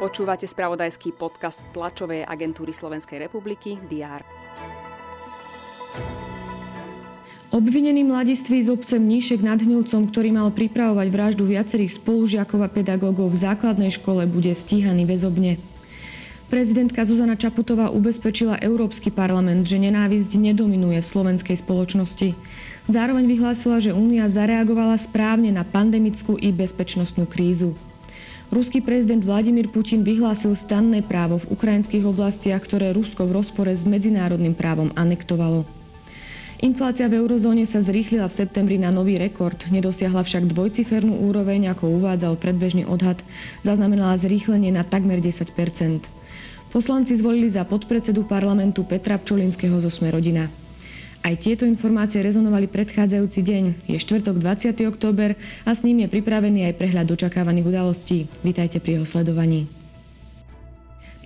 Počúvate spravodajský podcast tlačovej agentúry Slovenskej republiky DR. Obvinený mladiství z obce Mníšek nad Hnilcom, ktorý mal pripravovať vraždu viacerých spolužiakov a pedagógov v základnej škole, bude stíhaný väzobne. Prezidentka Zuzana Čaputová ubezpečila Európsky parlament, že nenávisť nedominuje v slovenskej spoločnosti. Zároveň vyhlásila, že Únia zareagovala správne na pandemickú i bezpečnostnú krízu. Ruský prezident Vladimír Putin vyhlásil stanné právo v ukrajinských oblastiach, ktoré Rusko v rozpore s medzinárodným právom anektovalo. Inflácia v eurozóne sa zrýchlila v septembri na nový rekord, nedosiahla však dvojcifernú úroveň, ako uvádzal predbežný odhad, zaznamenala zrýchlenie na takmer 10 Poslanci zvolili za podpredsedu parlamentu Petra Pčolinského zo Smerodina. Aj tieto informácie rezonovali predchádzajúci deň. Je štvrtok 20. október a s ním je pripravený aj prehľad očakávaných udalostí. Vítajte pri jeho sledovaní.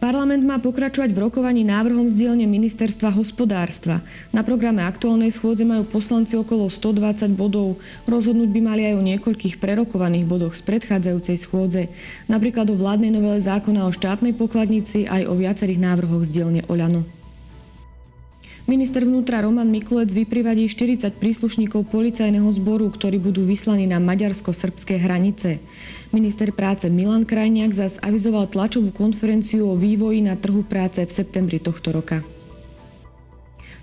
Parlament má pokračovať v rokovaní návrhom z dielne ministerstva hospodárstva. Na programe aktuálnej schôdze majú poslanci okolo 120 bodov. Rozhodnúť by mali aj o niekoľkých prerokovaných bodoch z predchádzajúcej schôdze. Napríklad o vládnej novele zákona o štátnej pokladnici aj o viacerých návrhoch z dielne Oľano. Minister vnútra Roman Mikulec vyprivadí 40 príslušníkov policajného zboru, ktorí budú vyslaní na maďarsko-srbské hranice. Minister práce Milan Krajniak zas avizoval tlačovú konferenciu o vývoji na trhu práce v septembri tohto roka.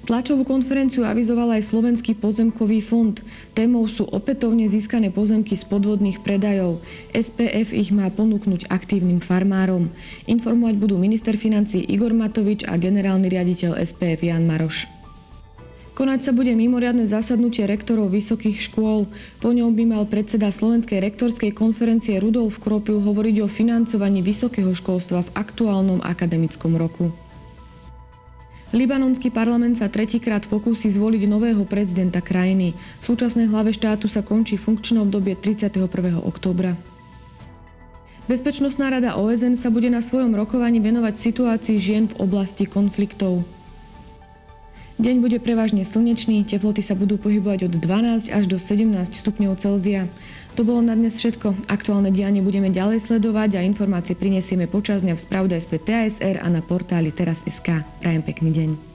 Tlačovú konferenciu avizoval aj Slovenský pozemkový fond. Témou sú opätovne získané pozemky z podvodných predajov. SPF ich má ponúknuť aktívnym farmárom. Informovať budú minister financí Igor Matovič a generálny riaditeľ SPF Jan Maroš. Konať sa bude mimoriadne zasadnutie rektorov vysokých škôl. Po ňom by mal predseda Slovenskej rektorskej konferencie Rudolf Kropil hovoriť o financovaní vysokého školstva v aktuálnom akademickom roku. Libanonský parlament sa tretíkrát pokúsi zvoliť nového prezidenta krajiny. V súčasnej hlave štátu sa končí funkčné obdobie 31. októbra. Bezpečnostná rada OSN sa bude na svojom rokovaní venovať situácii žien v oblasti konfliktov. Deň bude prevažne slnečný, teploty sa budú pohybovať od 12 až do 17 stupňov Celzia. To bolo na dnes všetko. Aktuálne dianie budeme ďalej sledovať a informácie prinesieme počas dňa v spravodajstve TASR a na portáli teraz.sk. Prajem pekný deň.